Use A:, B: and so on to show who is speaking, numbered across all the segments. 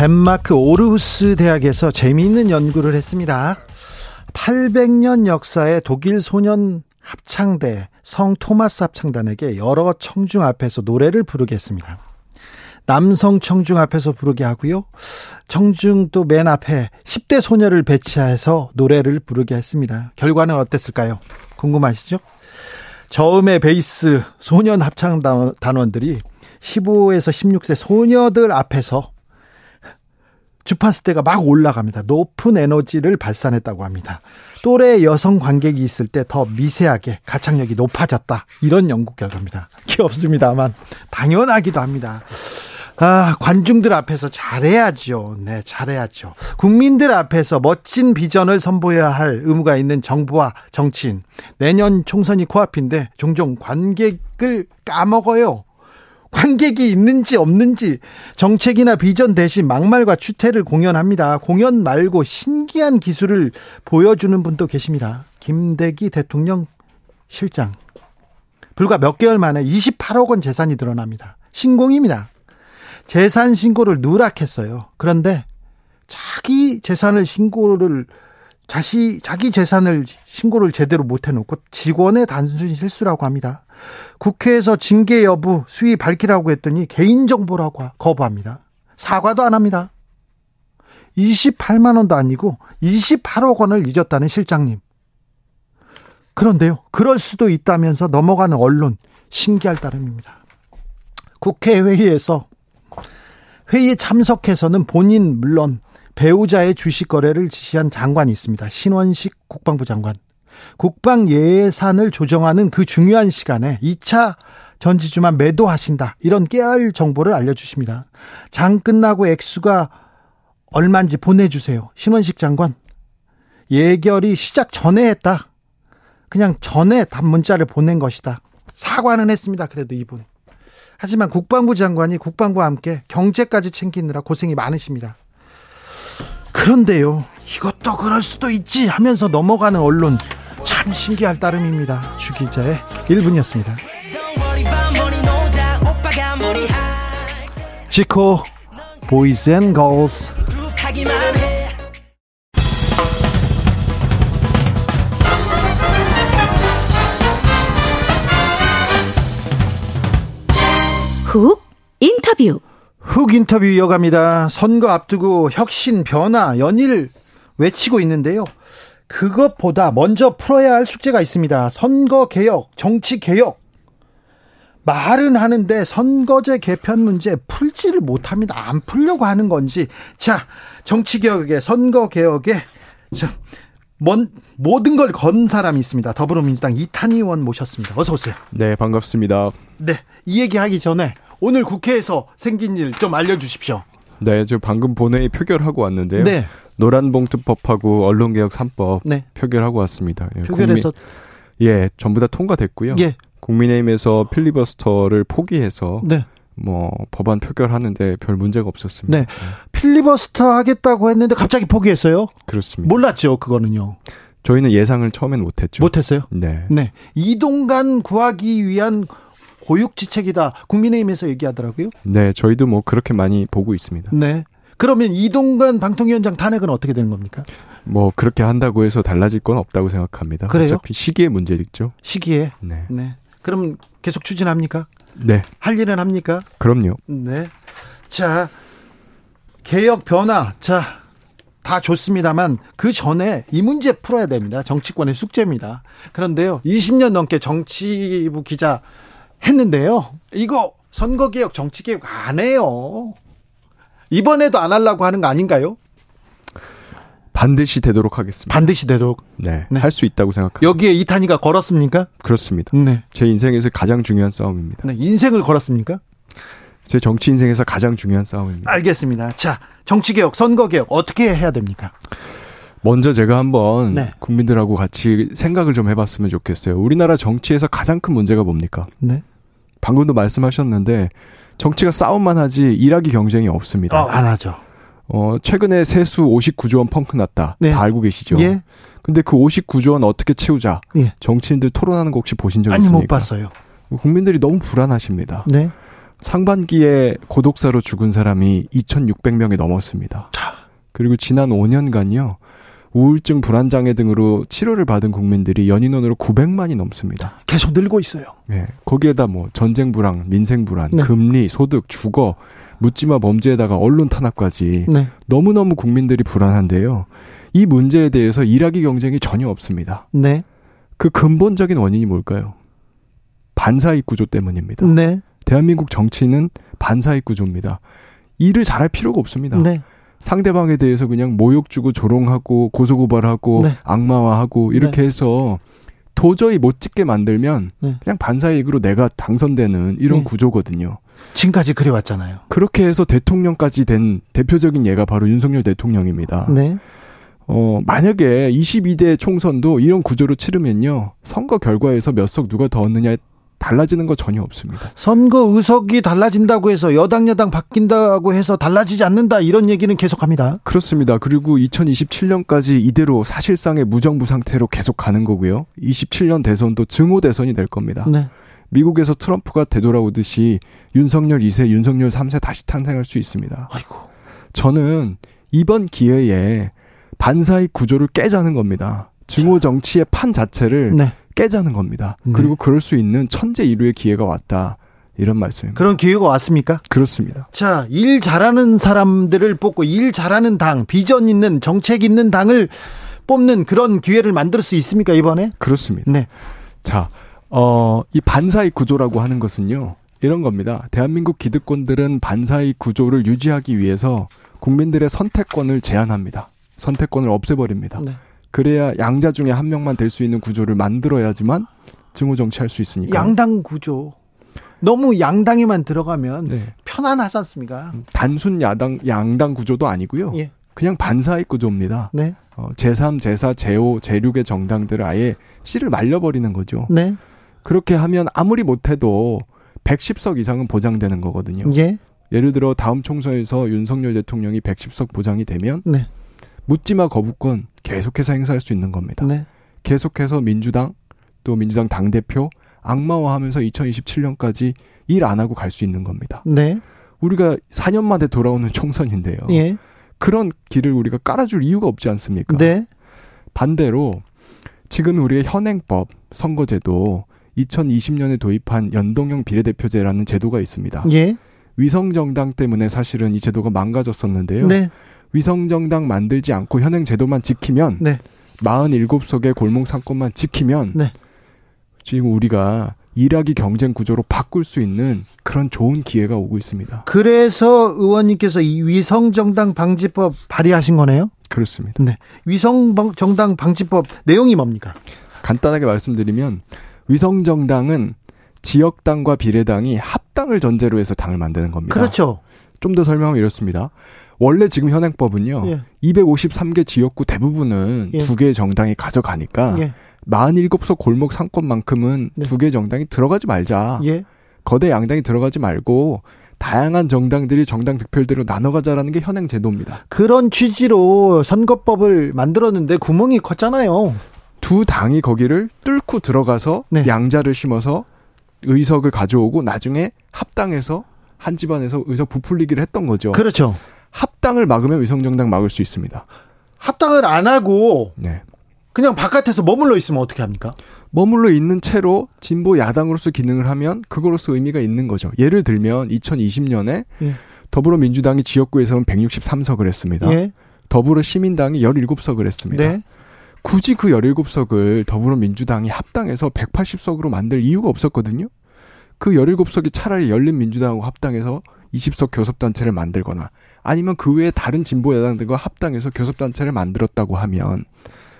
A: 덴마크 오르후스 대학에서 재미있는 연구를 했습니다. 800년 역사의 독일 소년 합창대 성 토마스 합창단에게 여러 청중 앞에서 노래를 부르게 했습니다. 남성 청중 앞에서 부르게 하고요. 청중 또 맨 앞에 10대 소녀를 배치해서 노래를 부르게 했습니다. 결과는 어땠을까요? 궁금하시죠? 저음의 베이스 소년 합창 단원들이 15에서 16세 소녀들 앞에서 주파수 대가 막 올라갑니다. 높은 에너지를 발산했다고 합니다. 또래 여성 관객이 있을 때 더 미세하게 가창력이 높아졌다. 이런 연구 결과입니다. 귀엽습니다만 당연하기도 합니다. 아, 관중들 앞에서 잘해야죠. 네, 잘해야죠. 국민들 앞에서 멋진 비전을 선보여야 할 의무가 있는 정부와 정치인. 내년 총선이 코앞인데 종종 관객을 까먹어요. 관객이 있는지 없는지 정책이나 비전 대신 막말과 추태를 공연합니다. 공연 말고 신기한 기술을 보여주는 분도 계십니다. 김대기 대통령 실장. 불과 몇 개월 만에 28억 원 재산이 드러납니다. 신공입니다. 재산 신고를 누락했어요. 그런데 자기 재산을 신고를 자시 자기 재산을 신고를 제대로 못 해놓고 직원의 단순 실수라고 합니다. 국회에서 징계 여부 수위 밝히라고 했더니 개인정보라고 거부합니다. 사과도 안 합니다. 28만 원도 아니고 28억 원을 잊었다는 실장님. 그런데요, 그럴 수도 있다면서 넘어가는 언론 신기할 따름입니다. 국회 회의에서 회의에 참석해서는 본인 물론 배우자의 주식 거래를 지시한 장관이 있습니다. 신원식 국방부 장관. 국방 예산을 조정하는 그 중요한 시간에 2차 전지주만 매도하신다. 이런 깨알 정보를 알려주십니다. 장 끝나고 액수가 얼마인지 보내주세요. 신원식 장관. 예결이 시작 전에 했다. 그냥 전에 답문자를 보낸 것이다. 사과는 했습니다. 그래도 이분. 하지만 국방부 장관이 국방부와 함께 경제까지 챙기느라 고생이 많으십니다. 그런데요, 이것도 그럴 수도 있지 하면서 넘어가는 언론 참 신기할 따름입니다. 주 기자의 1분이었습니다. 지코 Boys And Girls
B: 훅 인터뷰
A: 훅 인터뷰 이어갑니다. 선거 앞두고 혁신 변화 연일 외치고 있는데요. 그것보다 먼저 풀어야 할 숙제가 있습니다. 선거 개혁, 정치 개혁. 말은 하는데 선거제 개편 문제 풀지를 못합니다. 안 풀려고 하는 건지. 자, 정치 개혁에 선거 개혁에 자, 뭔, 모든 걸 건 사람이 있습니다. 더불어민주당 이탄희 의원 모셨습니다. 어서 오세요.
C: 네, 반갑습니다.
A: 네, 이 얘기 하기 전에 오늘 국회에서 생긴 일 좀 알려 주십시오.
C: 네, 저 방금 본회의 표결하고 왔는데요. 네. 노란봉투법하고 언론개혁 3법 네. 표결하고 왔습니다.
A: 예, 표결에서
C: 국민, 예, 전부 다 통과됐고요. 예. 국민의힘에서 필리버스터를 포기해서 네. 뭐 법안 표결하는데 별 문제가 없었습니다. 네.
A: 필리버스터 하겠다고 했는데 갑자기 포기했어요?
C: 그렇습니다.
A: 몰랐죠, 그거는요.
C: 저희는 예상을 처음엔 못했죠.
A: 못했어요?
C: 네.
A: 네. 이동간 구하기 위한 고육지책이다. 국민의힘에서 얘기하더라고요.
C: 네, 저희도 뭐 그렇게 많이 보고 있습니다.
A: 네. 그러면 이동관 방통위원장 탄핵은 어떻게 되는 겁니까?
C: 뭐 그렇게 한다고 해서 달라질 건 없다고 생각합니다.
A: 그래요?
C: 어차피 시기의 문제겠죠.
A: 시기에.
C: 네.
A: 네. 그럼 계속 추진합니까?
C: 네.
A: 할 일은 합니까?
C: 그럼요.
A: 네. 자, 개혁 변화. 자, 다 좋습니다만 그 전에 이 문제 풀어야 됩니다. 정치권의 숙제입니다. 그런데요. 20년 넘게 정치부 기자 했는데요. 이거 선거개혁, 정치개혁 안 해요. 이번에도 안 하려고 하는 거 아닌가요?
C: 반드시 되도록 하겠습니다.
A: 반드시 되도록.
C: 네. 네. 할 수 있다고 생각합니다.
A: 여기에 이탄이가 걸었습니까?
C: 그렇습니다. 네. 제 인생에서 가장 중요한 싸움입니다.
A: 네. 인생을 걸었습니까?
C: 제 정치 인생에서 가장 중요한 싸움입니다.
A: 알겠습니다. 자, 정치개혁, 선거개혁 어떻게 해야 됩니까?
C: 먼저 제가 한번 네. 국민들하고 같이 생각을 좀 해봤으면 좋겠어요. 우리나라 정치에서 가장 큰 문제가 뭡니까? 네. 방금도 말씀하셨는데 정치가 싸움만 하지 일하기 경쟁이 없습니다.
A: 어, 안 하죠.
C: 어, 최근에 세수 59조 원 펑크 났다. 네. 다 알고 계시죠? 예. 근데 그 59조 원 어떻게 채우자? 예. 정치인들 토론하는 거 혹시 보신 적 있습니까?
A: 아니, 못 봤어요.
C: 국민들이 너무 불안하십니다. 네. 상반기에 고독사로 죽은 사람이 2,600명이 넘었습니다. 자. 그리고 지난 5년간요. 우울증, 불안장애 등으로 치료를 받은 국민들이 연인원으로 900만이 넘습니다.
A: 계속 늘고 있어요.
C: 네. 거기에다 뭐 전쟁 불안, 민생 불안, 네. 금리, 소득, 주거, 묻지마 범죄에다가 언론 탄압까지 네. 너무너무 국민들이 불안한데요. 이 문제에 대해서 일하기 경쟁이 전혀 없습니다. 네. 그 근본적인 원인이 뭘까요? 반사익 구조 때문입니다. 네. 대한민국 정치는 반사익 구조입니다. 일을 잘할 필요가 없습니다. 네. 상대방에 대해서 그냥 모욕 주고 조롱하고 고소고발하고 네. 악마화하고 이렇게 네. 해서 도저히 못 찍게 만들면 네. 그냥 반사이익으로 내가 당선되는 이런 네. 구조거든요.
A: 지금까지 그래왔잖아요.
C: 그렇게 해서 대통령까지 된 대표적인 예가 바로 윤석열 대통령입니다. 네. 어, 만약에 22대 총선도 이런 구조로 치르면요. 선거 결과에서 몇 석 누가 더 얻느냐에 달라지는 거 전혀 없습니다.
A: 선거 의석이 달라진다고 해서 여당 여당 바뀐다고 해서 달라지지 않는다 이런 얘기는 계속합니다.
C: 그렇습니다. 그리고 2027년까지 이대로 사실상의 무정부 상태로 계속 가는 거고요. 27년 대선도 증오 대선이 될 겁니다. 네. 미국에서 트럼프가 되돌아오듯이 윤석열 2세, 윤석열 3세 다시 탄생할 수 있습니다. 아이고. 저는 이번 기회에 반사익 구조를 깨자는 겁니다. 증오 정치의 판 자체를 네. 깨자는 겁니다. 네. 그리고 그럴 수 있는 천재 이루의 기회가 왔다. 이런 말씀입니다.
A: 그런 기회가 왔습니까?
C: 그렇습니다.
A: 자, 일 잘하는 사람들을 뽑고 일 잘하는 당, 비전 있는 정책 있는 당을 뽑는 그런 기회를 만들 수 있습니까, 이번에?
C: 그렇습니다. 네. 자, 어, 이 반사익 구조라고 하는 것은요. 이런 겁니다. 대한민국 기득권들은 반사익 구조를 유지하기 위해서 국민들의 선택권을 제한합니다. 선택권을 없애버립니다. 네. 그래야 양자 중에 한 명만 될 수 있는 구조를 만들어야지만 증오 정치할 수 있으니까.
A: 양당 구조. 너무 양당에만 들어가면 네. 편안하지 않습니까?
C: 단순 야당 양당 구조도 아니고요. 예. 그냥 반사익 구조입니다. 네. 어, 제3, 제4, 제5, 제6의 정당들을 아예 씨를 말려버리는 거죠. 네. 그렇게 하면 아무리 못해도 110석 이상은 보장되는 거거든요. 예. 예를 들어 다음 총선에서 윤석열 대통령이 110석 보장이 되면 네. 묻지마 거부권 계속해서 행사할 수 있는 겁니다. 네. 계속해서 민주당 또 민주당 당 대표 악마화하면서 2027년까지 일 안 하고 갈 수 있는 겁니다. 네. 우리가 4년 만에 돌아오는 총선인데요. 예. 그런 길을 우리가 깔아줄 이유가 없지 않습니까? 네. 반대로 지금 우리의 현행법 선거제도 2020년에 도입한 연동형 비례대표제라는 제도가 있습니다. 예. 위성정당 때문에 사실은 이 제도가 망가졌었는데요. 네. 위성정당 만들지 않고 현행 제도만 지키면 네. 47석의 골목 상권만 지키면 네. 지금 우리가 일하기 경쟁 구조로 바꿀 수 있는 그런 좋은 기회가 오고 있습니다.
A: 그래서 의원님께서 이 위성정당 방지법 발의하신 거네요?
C: 그렇습니다.
A: 네. 위성정당 방지법 내용이 뭡니까?
C: 간단하게 말씀드리면 위성정당은 지역당과 비례당이 합당을 전제로 해서 당을 만드는 겁니다.
A: 그렇죠.
C: 좀 더 설명하면 이렇습니다. 원래 지금 현행법은요. 예. 253개 지역구 대부분은 예. 두 개의 정당이 가져가니까 예. 47석 골목 상권만큼은 네. 두 개의 정당이 들어가지 말자. 예. 거대 양당이 들어가지 말고 다양한 정당들이 정당 득표율대로 나눠가자라는 게 현행 제도입니다.
A: 그런 취지로 선거법을 만들었는데 구멍이 컸잖아요.
C: 두 당이 거기를 뚫고 들어가서 네. 양자를 심어서 의석을 가져오고 나중에 합당해서 한 집안에서 의석 부풀리기를 했던 거죠.
A: 그렇죠.
C: 합당을 막으면 위성정당 막을 수 있습니다.
A: 합당을 안 하고 네. 그냥 바깥에서 머물러 있으면 어떻게 합니까?
C: 머물러 있는 채로 진보 야당으로서 기능을 하면 그거로서 의미가 있는 거죠. 예를 들면 2020년에 예. 더불어민주당이 지역구에서는 163석을 했습니다. 예. 더불어 시민당이 17석을 했습니다. 네. 굳이 그 17석을 더불어민주당이 합당해서 180석으로 만들 이유가 없었거든요. 그 17석이 차라리 열린민주당하고 합당해서 20석 교섭단체를 만들거나 아니면 그 외에 다른 진보 여당들과 합당해서 교섭단체를 만들었다고 하면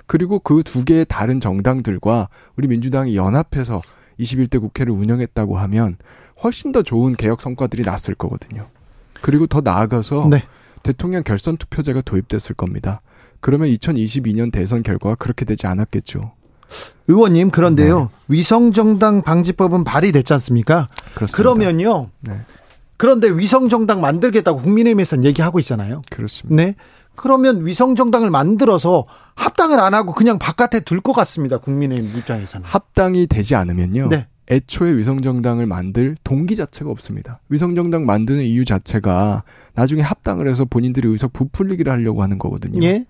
C: 그리고 그 두 개의 다른 정당들과 우리 민주당이 연합해서 21대 국회를 운영했다고 하면 훨씬 더 좋은 개혁 성과들이 났을 거거든요. 그리고 더 나아가서 네. 대통령 결선 투표제가 도입됐을 겁니다. 그러면 2022년 대선 결과가 그렇게 되지 않았겠죠.
A: 의원님 그런데요 네. 위성 정당 방지법은 발의됐지 않습니까? 그렇습니다. 그러면요. 네. 그런데 위성정당 만들겠다고 국민의힘에서는 얘기하고 있잖아요.
C: 그렇습니다.
A: 네. 그러면 위성정당을 만들어서 합당을 안 하고 그냥 바깥에 둘 것 같습니다. 국민의힘 입장에서는.
C: 합당이 되지 않으면요. 네. 애초에 위성정당을 만들 동기 자체가 없습니다. 위성정당 만드는 이유 자체가 나중에 합당을 해서 본인들이 의석 부풀리기를 하려고 하는 거거든요. 예?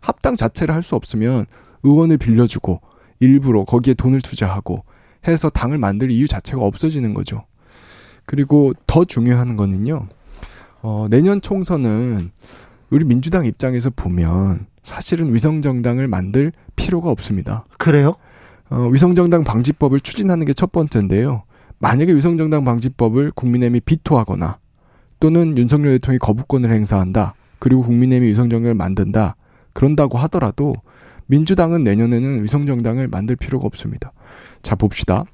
C: 합당 자체를 할 수 없으면 의원을 빌려주고 일부러 거기에 돈을 투자하고 해서 당을 만들 이유 자체가 없어지는 거죠. 그리고 더 중요한 거는요. 어, 내년 총선은 우리 민주당 입장에서 보면 사실은 위성정당을 만들 필요가 없습니다.
A: 그래요?
C: 어, 위성정당 방지법을 추진하는 게 첫 번째인데요. 만약에 위성정당 방지법을 국민의힘이 비토하거나 또는 윤석열 대통령이 거부권을 행사한다. 그리고 국민의힘이 위성정당을 만든다. 그런다고 하더라도 민주당은 내년에는 위성정당을 만들 필요가 없습니다. 자, 봅시다.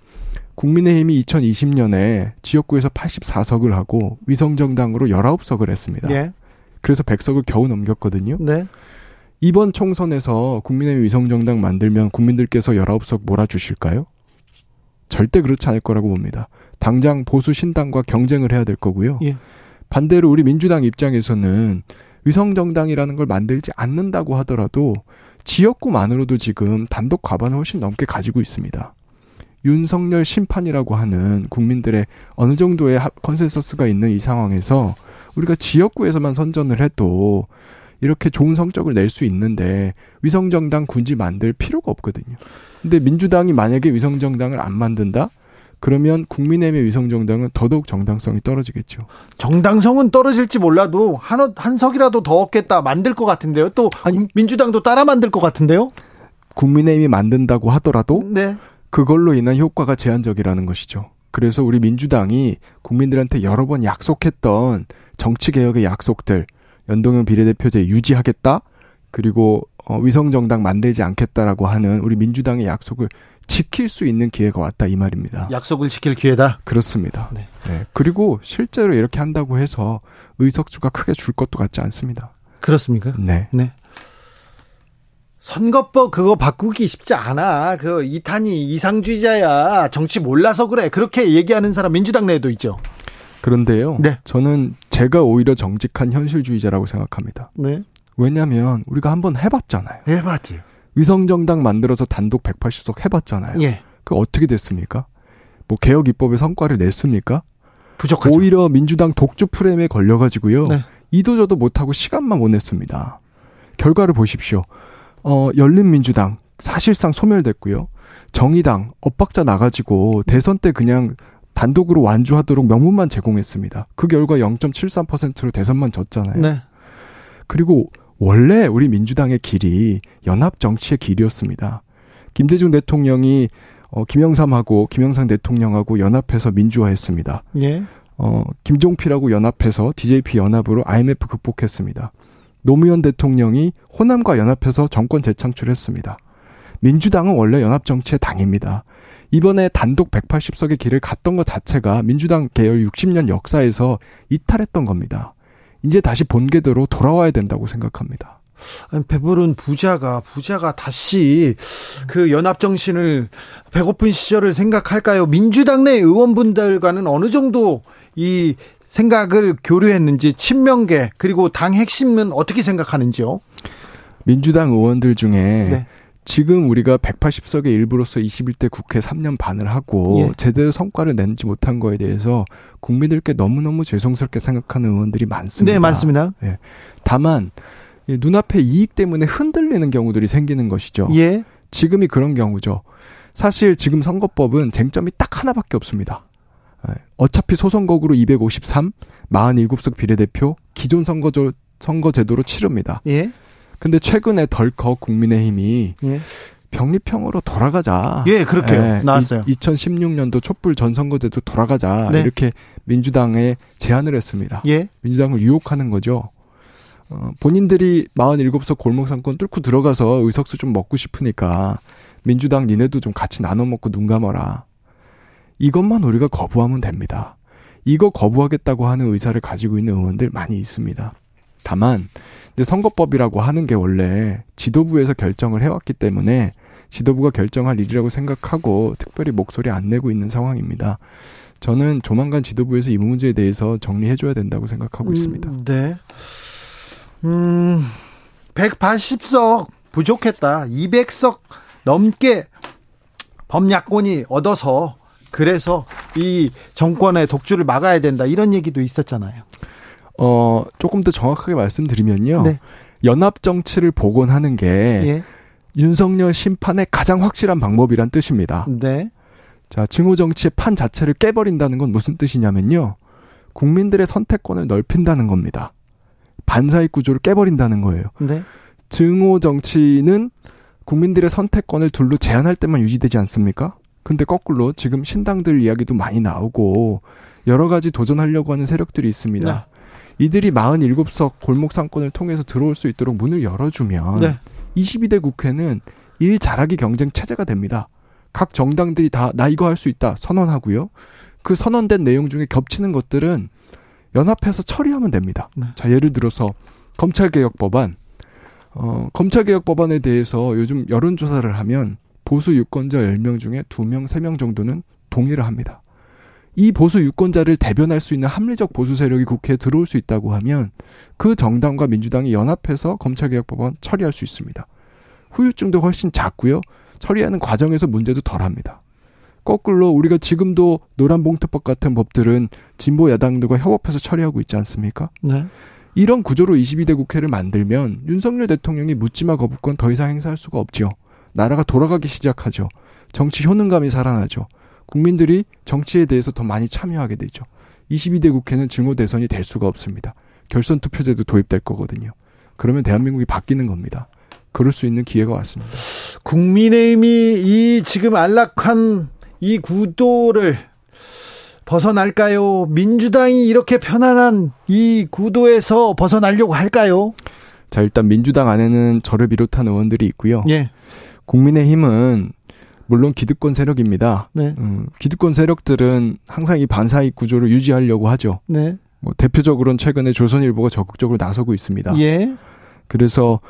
C: 국민의힘이 2020년에 지역구에서 84석을 하고 위성정당으로 19석을 했습니다. 예. 그래서 100석을 겨우 넘겼거든요. 네. 이번 총선에서 국민의힘 위성정당 만들면 국민들께서 19석 몰아주실까요? 절대 그렇지 않을 거라고 봅니다. 당장 보수 신당과 경쟁을 해야 될 거고요. 예. 반대로 우리 민주당 입장에서는 위성정당이라는 걸 만들지 않는다고 하더라도 지역구만으로도 지금 단독 과반을 훨씬 넘게 가지고 있습니다. 윤석열 심판이라고 하는 국민들의 어느 정도의 컨센서스가 있는 이 상황에서 우리가 지역구에서만 선전을 해도 이렇게 좋은 성적을 낼 수 있는데 위성정당 군지 만들 필요가 없거든요. 근데 민주당이 만약에 위성정당을 안 만든다? 그러면 국민의힘의 위성정당은 더더욱 정당성이 떨어지겠죠.
A: 정당성은 떨어질지 몰라도 한, 한 석이라도 더 얻겠다 만들 것 같은데요. 또 아니, 민주당도 따라 만들 것 같은데요.
C: 국민의힘이 만든다고 하더라도 네. 그걸로 인한 효과가 제한적이라는 것이죠. 그래서 우리 민주당이 국민들한테 여러 번 약속했던 정치개혁의 약속들, 연동형 비례대표제 유지하겠다, 그리고 어, 위성정당 만들지 않겠다라고 하는 우리 민주당의 약속을 지킬 수 있는 기회가 왔다 이 말입니다.
A: 약속을 지킬 기회다.
C: 그렇습니다. 네. 네. 그리고 실제로 이렇게 한다고 해서 의석수가 크게 줄 것도 같지 않습니다.
A: 그렇습니까?
C: 네. 네.
A: 선거법 그거 바꾸기 쉽지 않아. 그 이탄이 이상주의자야. 정치 몰라서 그래. 그렇게 얘기하는 사람 민주당 내에도 있죠.
C: 그런데요. 네. 저는 제가 오히려 정직한 현실주의자라고 생각합니다. 네. 왜냐하면 우리가 한번 해봤잖아요.
A: 해봤지.
C: 위성정당 만들어서 단독 180석 해봤잖아요. 예. 그 어떻게 됐습니까? 뭐 개혁 입법의 성과를 냈습니까?
A: 부족하죠.
C: 오히려 민주당 독주 프레임에 걸려가지고요. 네. 이도저도 못하고 시간만 못 냈습니다. 결과를 보십시오. 어, 열린민주당 사실상 소멸됐고요. 정의당 엇박자 나가지고 대선 때 그냥 단독으로 완주하도록 명분만 제공했습니다. 그 결과 0.73%로 대선만 졌잖아요. 네. 그리고 원래 우리 민주당의 길이 연합 정치의 길이었습니다. 김대중 대통령이 어, 김영삼하고 김영삼 대통령하고 연합해서 민주화했습니다. 예. 어, 김종필하고 연합해서 DJP 연합으로 IMF 극복했습니다. 노무현 대통령이 호남과 연합해서 정권 재창출했습니다. 민주당은 원래 연합 정치의 당입니다. 이번에 단독 180석의 길을 갔던 것 자체가 민주당 계열 60년 역사에서 이탈했던 겁니다. 이제 다시 본궤대로 돌아와야 된다고 생각합니다.
A: 아니, 배부른 부자가 부자가 다시 그 연합 정신을 배고픈 시절을 생각할까요? 민주당 내 의원분들과는 어느 정도 이 생각을 교류했는지 친명계 그리고 당 핵심은 어떻게 생각하는지요?
C: 민주당 의원들 중에 네. 지금 우리가 180석의 일부로서 21대 국회 3년 반을 하고 예. 제대로 성과를 내지 못한 거에 대해서 국민들께 너무너무 죄송스럽게 생각하는 의원들이 많습니다.
A: 네, 많습니다. 예.
C: 다만 눈앞에 이익 때문에 흔들리는 경우들이 생기는 것이죠. 예. 지금이 그런 경우죠. 사실 지금 선거법은 쟁점이 딱 하나밖에 없습니다. 예. 어차피 소선거구로 253, 47석 비례대표 기존 선거조, 선거제도로 치릅니다. 예. 근데 최근에 덜컥 국민의힘이 예. 병립형으로 돌아가자.
A: 예, 그렇게 예, 나왔어요.
C: 2016년도 촛불 전선거제도 돌아가자. 네. 이렇게 민주당에 제안을 했습니다. 예. 민주당을 유혹하는 거죠. 어, 본인들이 47석 골목 상권 뚫고 들어가서 의석수 좀 먹고 싶으니까 민주당 니네도 좀 같이 나눠 먹고 눈 감아라. 이것만 우리가 거부하면 됩니다. 이거 거부하겠다고 하는 의사를 가지고 있는 의원들 많이 있습니다. 다만 이제 선거법이라고 하는 게 원래 지도부에서 결정을 해왔기 때문에 지도부가 결정할 일이라고 생각하고 특별히 목소리 안 내고 있는 상황입니다. 저는 조만간 지도부에서 이 문제에 대해서 정리해줘야 된다고 생각하고 음, 있습니다.
A: 네. 음, 180석 부족했다. 200석 넘게 범야권이 얻어서 그래서 이 정권의 독주를 막아야 된다. 이런 얘기도 있었잖아요.
C: 어, 조금 더 정확하게 말씀드리면요. 네. 연합 정치를 복원하는 게 예. 윤석열 심판의 가장 확실한 방법이란 뜻입니다. 네. 자, 증오 정치의 판 자체를 깨버린다는 건 무슨 뜻이냐면요. 국민들의 선택권을 넓힌다는 겁니다. 반사익 구조를 깨버린다는 거예요. 네. 증오 정치는 국민들의 선택권을 둘로 제한할 때만 유지되지 않습니까? 근데 거꾸로 지금 신당들 이야기도 많이 나오고 여러 가지 도전하려고 하는 세력들이 있습니다. 네. 이들이 47석 골목 상권을 통해서 들어올 수 있도록 문을 열어주면 네. 22대 국회는 일 잘하기 경쟁 체제가 됩니다. 각 정당들이 다 나 이거 할 수 있다 선언하고요. 그 선언된 내용 중에 겹치는 것들은 연합해서 처리하면 됩니다. 네. 자, 예를 들어서 검찰개혁 법안. 어, 검찰개혁 법안에 대해서 요즘 여론조사를 하면 보수 유권자 10명 중에 2명, 3명 정도는 동의를 합니다. 이 보수 유권자를 대변할 수 있는 합리적 보수 세력이 국회에 들어올 수 있다고 하면 그 정당과 민주당이 연합해서 검찰개혁 법안 처리할 수 있습니다. 후유증도 훨씬 작고요. 처리하는 과정에서 문제도 덜합니다. 거꾸로 우리가 지금도 노란봉투법 같은 법들은 진보 야당들과 협업해서 처리하고 있지 않습니까? 네. 이런 구조로 22대 국회를 만들면 윤석열 대통령이 묻지마 거부권 더 이상 행사할 수가 없죠. 나라가 돌아가기 시작하죠. 정치 효능감이 살아나죠. 국민들이 정치에 대해서 더 많이 참여하게 되죠. 22대 국회는 증오 대선이 될 수가 없습니다. 결선 투표제도 도입될 거거든요. 그러면 대한민국이 바뀌는 겁니다. 그럴 수 있는 기회가 왔습니다.
A: 국민의힘이 이 지금 안락한 이 구도를 벗어날까요? 민주당이 이렇게 편안한 이 구도에서 벗어나려고 할까요?
C: 자, 일단 민주당 안에는 저를 비롯한 의원들이 있고요. 예. 국민의힘은 물론 기득권 세력입니다. 네. 음, 기득권 세력들은 항상 이 반사익 구조를 유지하려고 하죠. 네. 뭐 대표적으로는 최근에 조선일보가 적극적으로 나서고 있습니다. 예. 그래서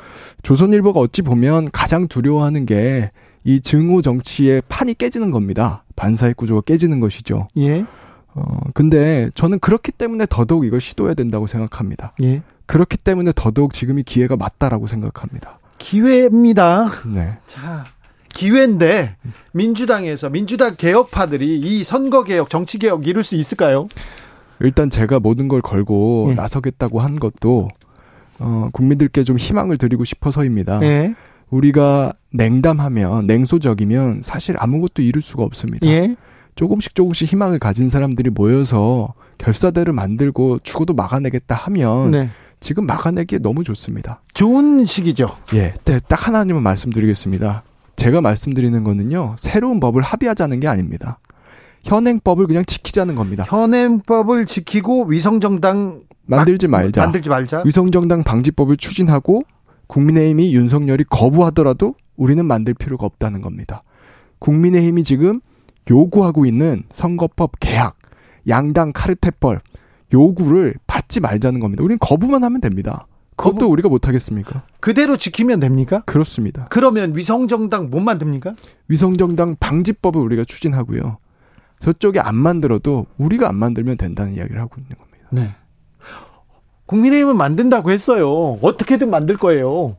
C: 조선일보가 어찌 보면 가장 두려워하는 게 이 증오 정치의 판이 깨지는 겁니다. 반사익 구조가 깨지는 것이죠. 예. 어, 근데 저는 그렇기 때문에 더더욱 이걸 시도해야 된다고 생각합니다. 예. 그렇기 때문에 더더욱 지금이 기회가 맞다라고 생각합니다.
A: 기회입니다. 네. 자, 기회인데 민주당에서 민주당 개혁파들이 이 선거 개혁, 정치 개혁 이룰 수 있을까요?
C: 일단 제가 모든 걸 걸고 네. 나서겠다고 한 것도 어, 국민들께 좀 희망을 드리고 싶어서입니다. 네. 우리가 냉담하면 냉소적이면 사실 아무것도 이룰 수가 없습니다. 예. 조금씩 조금씩 희망을 가진 사람들이 모여서 결사대를 만들고 죽어도 막아내겠다 하면 네. 지금 막아내기에 너무 좋습니다.
A: 좋은 시기죠.
C: 예, 네, 딱 하나님은 말씀드리겠습니다. 제가 말씀드리는 거는요, 새로운 법을 합의하자는 게 아닙니다. 현행법을 그냥 지키자는 겁니다.
A: 현행법을 지키고 위성정당
C: 만들지 말자.
A: 만들지 말자.
C: 위성정당 방지법을 추진하고 국민의힘이 윤석열이 거부하더라도 우리는 만들 필요가 없다는 겁니다. 국민의힘이 지금 요구하고 있는 선거법 개혁, 양당 카르텔법 요구를 받지 말자는 겁니다. 우리는 거부만 하면 됩니다. 그것도 거부... 우리가 못하겠습니까?
A: 그대로 지키면 됩니까?
C: 그렇습니다.
A: 그러면 위성정당 못 만듭니까?
C: 위성정당 방지법을 우리가 추진하고요. 저쪽이 안 만들어도 우리가 안 만들면 된다는 이야기를 하고 있는 겁니다. 네.
A: 국민의힘은 만든다고 했어요. 어떻게든 만들 거예요.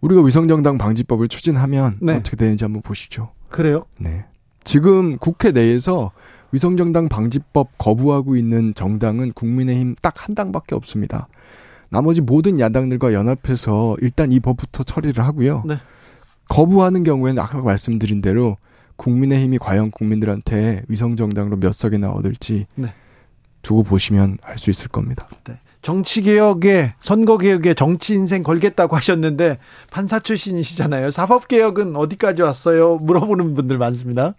C: 우리가 위성정당 방지법을 추진하면 네. 어떻게 되는지 한번 보시죠.
A: 그래요?
C: 네. 지금 국회 내에서 위성정당 방지법 거부하고 있는 정당은 국민의힘 딱 한 당밖에 없습니다. 나머지 모든 야당들과 연합해서 일단 이 법부터 처리를 하고요. 네. 거부하는 경우에는 아까 말씀드린 대로 국민의힘이 과연 국민들한테 위성정당으로 몇 석이나 얻을지 네. 두고 보시면 알 수 있을 겁니다. 네.
A: 정치개혁에, 선거개혁에 정치 인생 걸겠다고 하셨는데, 판사 출신이시잖아요. 사법개혁은 어디까지 왔어요? 물어보는 분들 많습니다.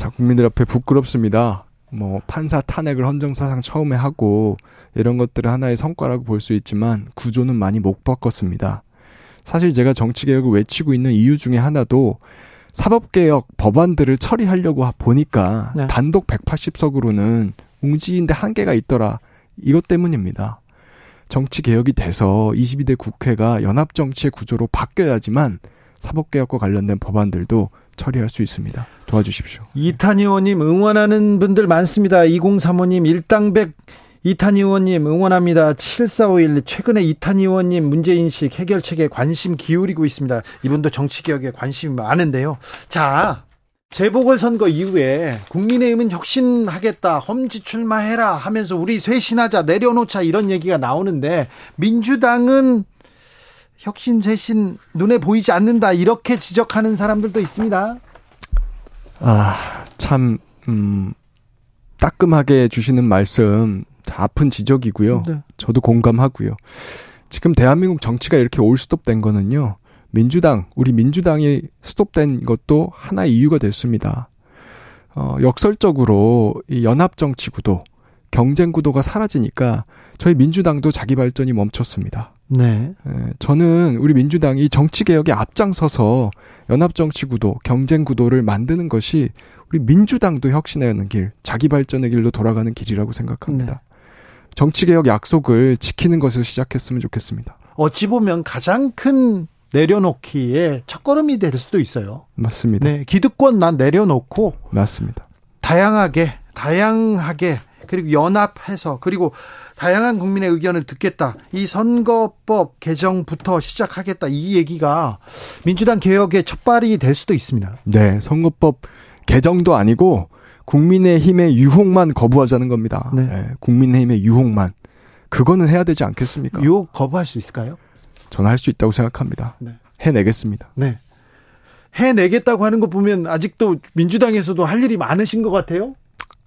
C: 자, 국민들 앞에 부끄럽습니다. 뭐, 판사 탄핵을 헌정사상 처음에 하고, 이런 것들을 하나의 성과라고 볼 수 있지만, 구조는 많이 못 바꿨습니다. 사실 제가 정치개혁을 외치고 있는 이유 중에 하나도, 사법개혁 법안들을 처리하려고 보니까, 네. 단독 180석으로는 웅지인데 한계가 있더라. 이것 때문입니다. 정치 개혁이 돼서 22대 국회가 연합 정치의 구조로 바뀌어야지만 사법개혁과 관련된 법안들도 처리할 수 있습니다. 도와주십시오.
A: 이탄 의원님 응원하는 분들 많습니다. 2035님 일당백 이탄 의원님 응원합니다. 7451 최근에 이탄 의원님 문제 인식 해결책에 관심 기울이고 있습니다. 이분도 정치 개혁에 관심이 많은데요. 자 재보궐선거 이후에 국민의힘은 혁신하겠다, 험지 출마해라 하면서 우리 쇄신하자, 내려놓자 이런 얘기가 나오는데 민주당은 혁신 쇄신 눈에 보이지 않는다 이렇게 지적하는 사람들도 있습니다.
C: 아, 참 음, 따끔하게 주시는 말씀 아픈 지적이고요. 네. 저도 공감하고요. 지금 대한민국 정치가 이렇게 올 스톱된 거는요. 민주당, 우리 민주당이 스톱된 것도 하나의 이유가 됐습니다. 어, 역설적으로 이 연합 정치 구도, 경쟁 구도가 사라지니까 저희 민주당도 자기 발전이 멈췄습니다. 네. 에, 저는 우리 민주당이 정치 개혁에 앞장서서 연합 정치 구도, 경쟁 구도를 만드는 것이 우리 민주당도 혁신하는 길, 자기 발전의 길로 돌아가는 길이라고 생각합니다. 네. 정치 개혁 약속을 지키는 것을 시작했으면 좋겠습니다.
A: 어찌 보면 가장 큰 내려놓기에 첫걸음이 될 수도 있어요.
C: 맞습니다.
A: 네, 기득권 난 내려놓고
C: 맞습니다.
A: 다양하게 다양하게 그리고 연합해서 그리고 다양한 국민의 의견을 듣겠다. 이 선거법 개정부터 시작하겠다. 이 얘기가 민주당 개혁의 첫발이 될 수도 있습니다.
C: 네, 선거법 개정도 아니고 국민의힘의 유혹만 거부하자는 겁니다. 네. 네, 국민의힘의 유혹만. 그거는 해야 되지 않겠습니까?
A: 유혹 거부할 수 있을까요?
C: 저는 할 수 있다고 생각합니다. 네. 해내겠습니다.
A: 네. 해내겠다고 하는 거 보면 아직도 민주당에서도 할 일이 많으신 것 같아요?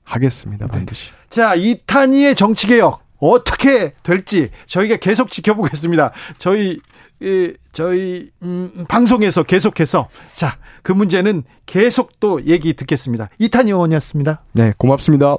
C: 하겠습니다. 네. 반드시. 네.
A: 자, 이탄희의 정치개혁. 어떻게 될지 저희가 계속 지켜보겠습니다. 저희 예, 저희 음, 방송에서 계속해서 자 그 문제는 계속 또 얘기 듣겠습니다. 이탄희 의원이었습니다.
C: 네, 고맙습니다.